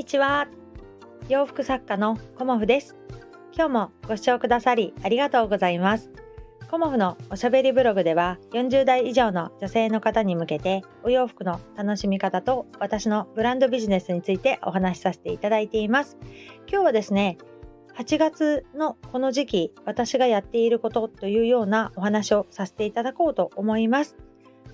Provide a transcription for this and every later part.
にちは。洋服作家のコモフです。今日もご視聴くださりありがとうございます。コモフのおしゃべりブログでは40代以上の女性の方に向けてお洋服の楽しみ方と私のブランドビジネスについてお話しさせていただいています。今日はですね8月のこの時期私がやっていることというようなお話をさせていただこうと思います。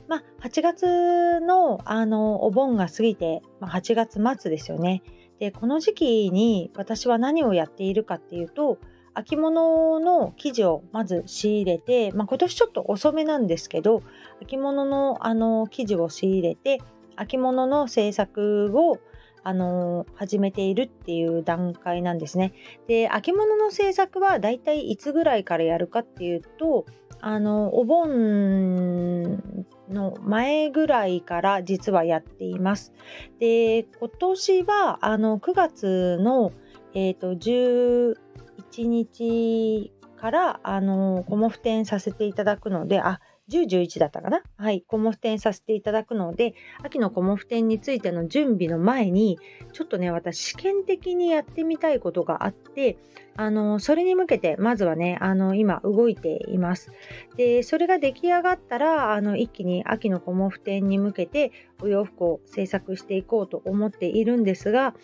まあ、8月のあのお盆が過ぎて、まあ、8月末ですよね。でこの時期に私は何をやっているかっていうと秋物の生地をまず仕入れて、まあ、今年ちょっと遅めなんですけど秋物のあの生地を仕入れて秋物の制作をあの始めているっていう段階なんですね。で秋物の制作はだいたいいつぐらいからやるかっていうとあのお盆の前ぐらいから実はやっています。で今年はあの9月の、えーと、11日からあのコモフ展させていただくのであ10、11だったかな？はい、コモフ展させていただくので、秋のコモフ展についての準備の前に、ちょっとね、私、試験的にやってみたいことがあって、あの、それに向けて、まずはね、あの、今、動いています。で、それが出来上がったら、あの、一気に秋のコモフ展に向けて、お洋服を制作していこうと思っているんですが、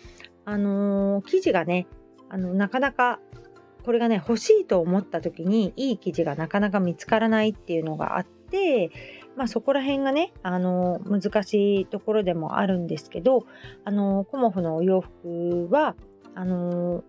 あの生地がね、あの、なかなかこれがね欲しいと思った時にいい生地がなかなか見つからないっていうのがあってまあそこら辺がねあの難しいところでもあるんですけどあのコモフのお洋服はあの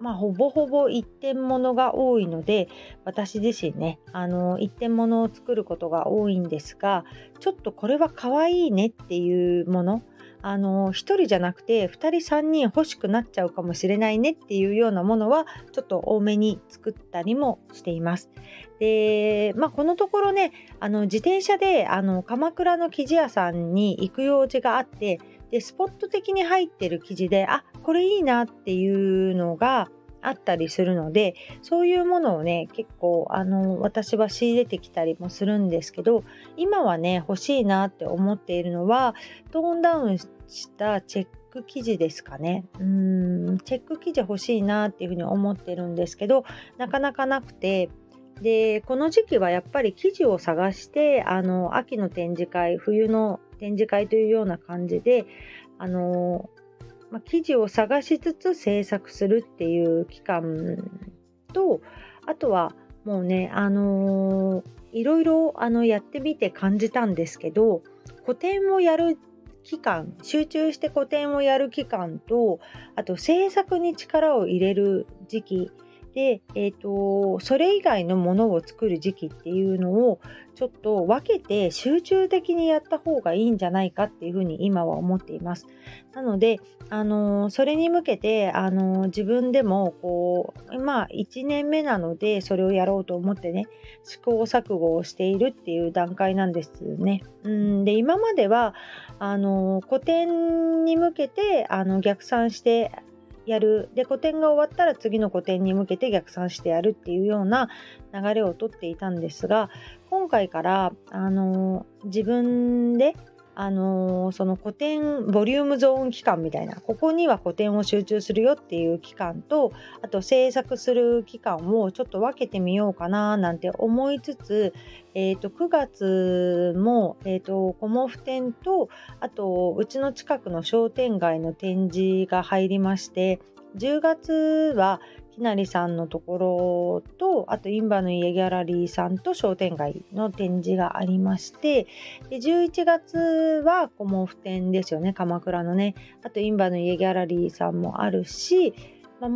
まあ、ほぼほぼ一点物が多いので私自身ねあの一点物を作ることが多いんですがちょっとこれは可愛いねっていうものあの1人じゃなくて2人3人欲しくなっちゃうかもしれないねっていうようなものはちょっと多めに作ったりもしています。で、まあ、このところねあの自転車であの鎌倉の生地屋さんに行く用事があってでスポット的に入ってる生地であこれいいなっていうのがあったりするのでそういうものをね結構あの私は仕入れてきたりもするんですけど今はね欲しいなって思っているのはトーンダウンしたチェック生地ですかね。うんチェック生地欲しいなっていうふうに思ってるんですけどなかなかなくてでこの時期はやっぱり生地を探してあの秋の展示会冬の展示会というような感じであのまあ、記事を探しつつ制作するっていう期間とあとはもうねあのー、いろいろあのやってみて感じたんですけど個展をやる期間集中して個展をやる期間とあと制作に力を入れる時期で、えーと、それ以外のものを作る時期っていうのをちょっと分けて集中的にやった方がいいんじゃないかっていうふうに今は思っています。なので、あの、それに向けて、あの、自分でもこうまあ1年目なのでそれをやろうと思ってね試行錯誤をしているっていう段階なんですね。うんで今まではあのー、古典に向けてあの逆算してやる。で個展が終わったら次の個展に向けて逆算してやるっていうような流れをとっていたんですが今回からあの自分であのー、その古典ボリュームゾーン期間みたいなここには古典を集中するよっていう期間とあと制作する期間をちょっと分けてみようかななんて思いつつ、えー、と9月も、えーと、コモフ展とあとうちの近くの商店街の展示が入りまして10月はきなりさんのところとあとインバの家ギャラリーさんと商店街の展示がありましてで11月は小毛布展ですよね鎌倉のね。あとインバの家ギャラリーさんもあるし、まあ、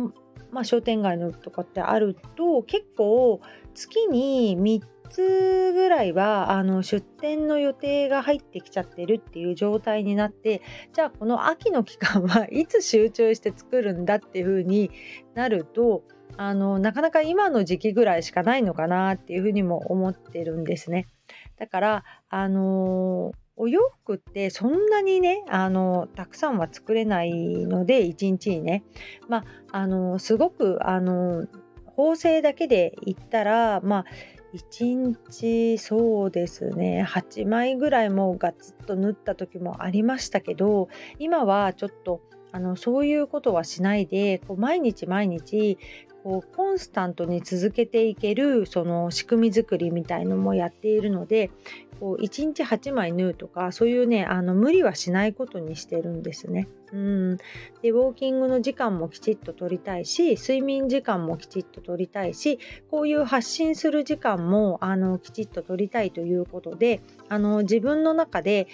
まあ、商店街のとかってあると結構月に3つぐらいはあの出店の予定が入ってきちゃってるっていう状態になってじゃあこの秋の期間はいつ集中して作るんだっていう風になるとあのなかなか今の時期ぐらいしかないのかなっていうふうにも思ってるんですね。だからあのお洋服ってそんなにねあのたくさんは作れないので1日にねまああのすごくあの縫製だけで言ったらまあ1日そうですね。8枚ぐらいもうガツッと縫った時もありましたけど今はちょっとあのそういうことはしないでこう毎日毎日こうコンスタントに続けていけるその仕組み作りみたいのもやっているのでこう1日8枚縫うとかそういうねあの無理はしないことにしてるんですね。うんでウォーキングの時間もきちっと取りたいし睡眠時間もきちっと取りたいしこういう発信する時間もあのきちっと取りたいということであの自分の中で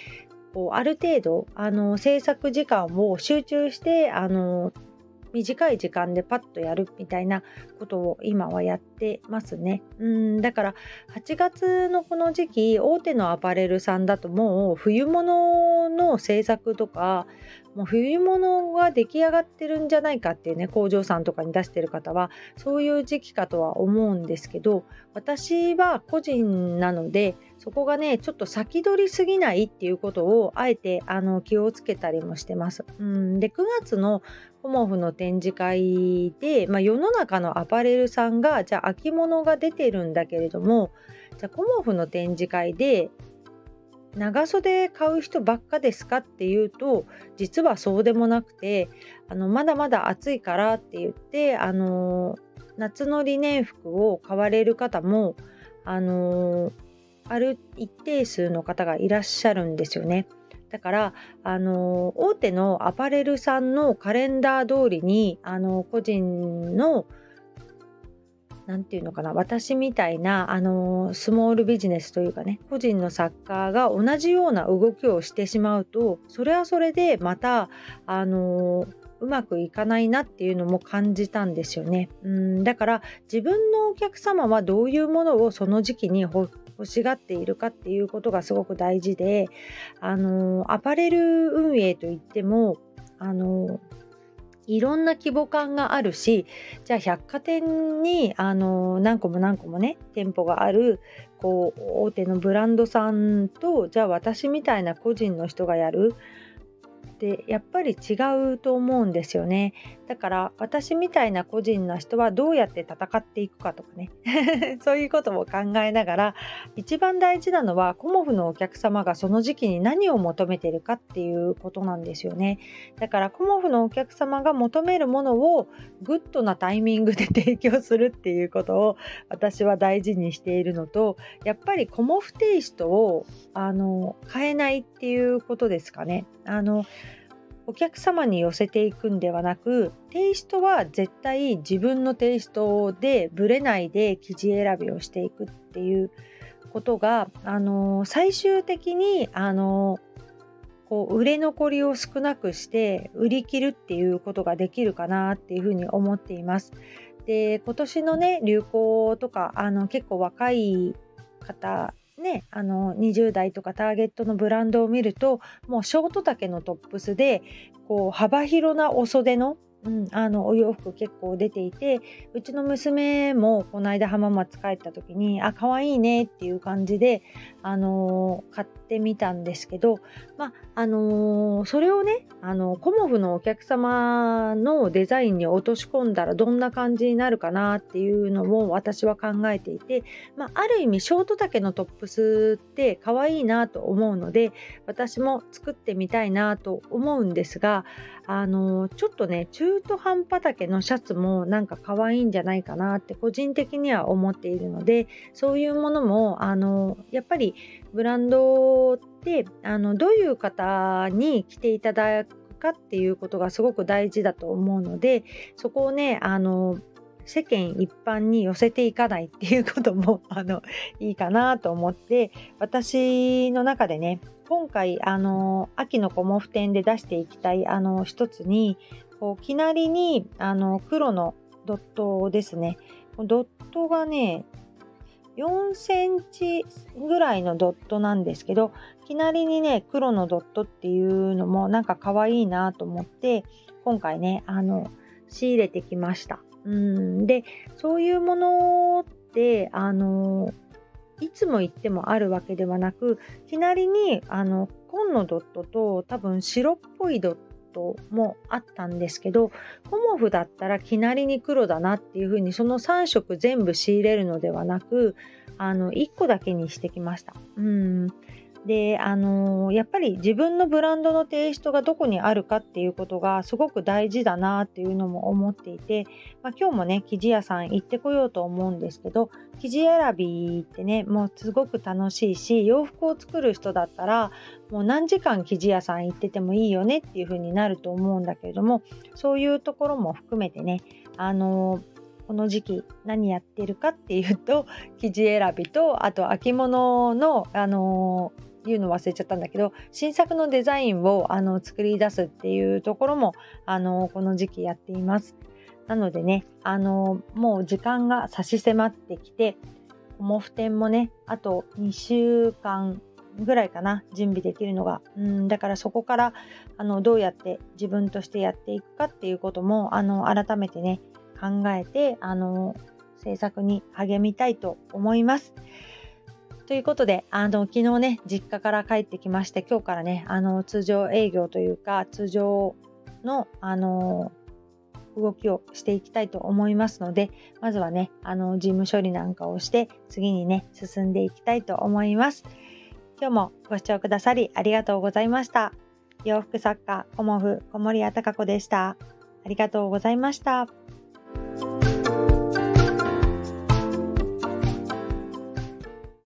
こうある程度あの制作時間を集中してあの短い時間でパッとやるみたいなことを今はやってますね。うんだから8月のこの時期大手のアパレルさんだともう冬物の制作とかもう冬物が出来上がってるんじゃないかっていうね工場さんとかに出してる方はそういう時期かとは思うんですけど私は個人なのでそこがねちょっと先取りすぎないっていうことをあえてあの気をつけたりもしてます。うんで9月のコモフの展示会で、まあ、世の中のアパレルさんがじゃあ秋物が出てるんだけれどもじゃあコモフの展示会で長袖買う人ばっかですかっていうと実はそうでもなくてあのまだまだ暑いからって言ってあの夏のリネン服を買われる方もあのある一定数の方がいらっしゃるんですよね。だからあの大手のアパレルさんのカレンダー通りにあの個人の何て言うのかな私みたいなあのスモールビジネスというかね個人の作家が同じような動きをしてしまうとそれはそれでまたあのうまくいかないなっていうのも感じたんですよね。うんだから自分のお客様はどういうものをその時期に欲しがっているかっていうことがすごく大事であのアパレル運営といってもあのいろんな規模感があるしじゃあ百貨店にあの何個も何個もね店舗があるこう大手のブランドさんとじゃあ私みたいな個人の人がやる。ってやっぱり違うと思うんですよね。だから私みたいな個人な人はどうやって戦っていくかとかね。そういうことも考えながら一番大事なのはコモフのお客様がその時期に何を求めてるかっていうことなんですよね。だから komof のお客様が求めるものをグッドなタイミングで提供するっていうことを私は大事にしているのとやっぱり komof テイストをあの変えないっていうことですかね。あのお客様に寄せていくんではなくテイストは絶対自分のテイストでブレないで生地選びをしていくっていうことが、あの最終的に、あのこう売れ残りを少なくして売り切るっていうことができるかなっていうふうに思っています。で今年のね流行とかあの結構若い方ね、あの20代とかターゲットのブランドを見るともうショート丈のトップスでこう幅広なお袖のうん、あのお洋服結構出ていてうちの娘もこの間浜松帰った時にあ可愛いねっていう感じで、あのー、買ってみたんですけど、まああのー、それをね、あのコモフのお客様のデザインに落とし込んだらどんな感じになるかなっていうのも私は考えていて、まあ、ある意味ショート丈のトップスって可愛いなと思うので私も作ってみたいなと思うんですがあのちょっとね中途半端丈のシャツもなんか可愛いんじゃないかなって個人的には思っているのでそういうものもあのやっぱりブランドってであのどういう方に着ていただくかっていうことがすごく大事だと思うのでそこをねあの世間一般に寄せていかないっていうことも あのいいかなと思って私の中でね今回あの秋のコモフ展で出していきたいあの一つにこうきなりにあの黒のドットですね。ドットがね4センチぐらいのドットなんですけどいきなりにね黒のドットっていうのもなんか可愛いなと思って今回ねあの仕入れてきました。うん。でそういうものってあのいつも言ってもあるわけではなくいきなりにあの紺のドットと多分白っぽいドットもあったんですけどコモフだったらきなりに黒だなっていう風にその3色全部仕入れるのではなくあの1個だけにしてきました。うんであの、やっぱり自分のブランドのテイストがどこにあるかっていうことがすごく大事だなっていうのも思っていて、まあ、今日もね生地屋さん行ってこようと思うんですけど生地選びってねもうすごく楽しいし洋服を作る人だったらもう何時間生地屋さん行っててもいいよねっていう風になると思うんだけれどもそういうところも含めてねあのこの時期何やってるかっていうと生地選びとあと秋物のあの言うの忘れちゃったんだけど新作のデザインをあの作り出すっていうところもあのこの時期やっています。なのでねあのもう時間が差し迫ってきてコモフ展もねあと2週間ぐらいかな準備できるのがうんだからそこからあのどうやって自分としてやっていくかっていうこともあの改めてね考えてあの制作に励みたいと思います。ということで、あの、昨日ね、実家から帰ってきまして、今日からね、あの、通常営業というか、通常の、あの、動きをしていきたいと思いますので、まずはね、あの、事務処理なんかをして、次にね、進んでいきたいと思います。今日もご視聴くださりありがとうございました。洋服作家、コモフ、小森屋隆子でした。ありがとうございました。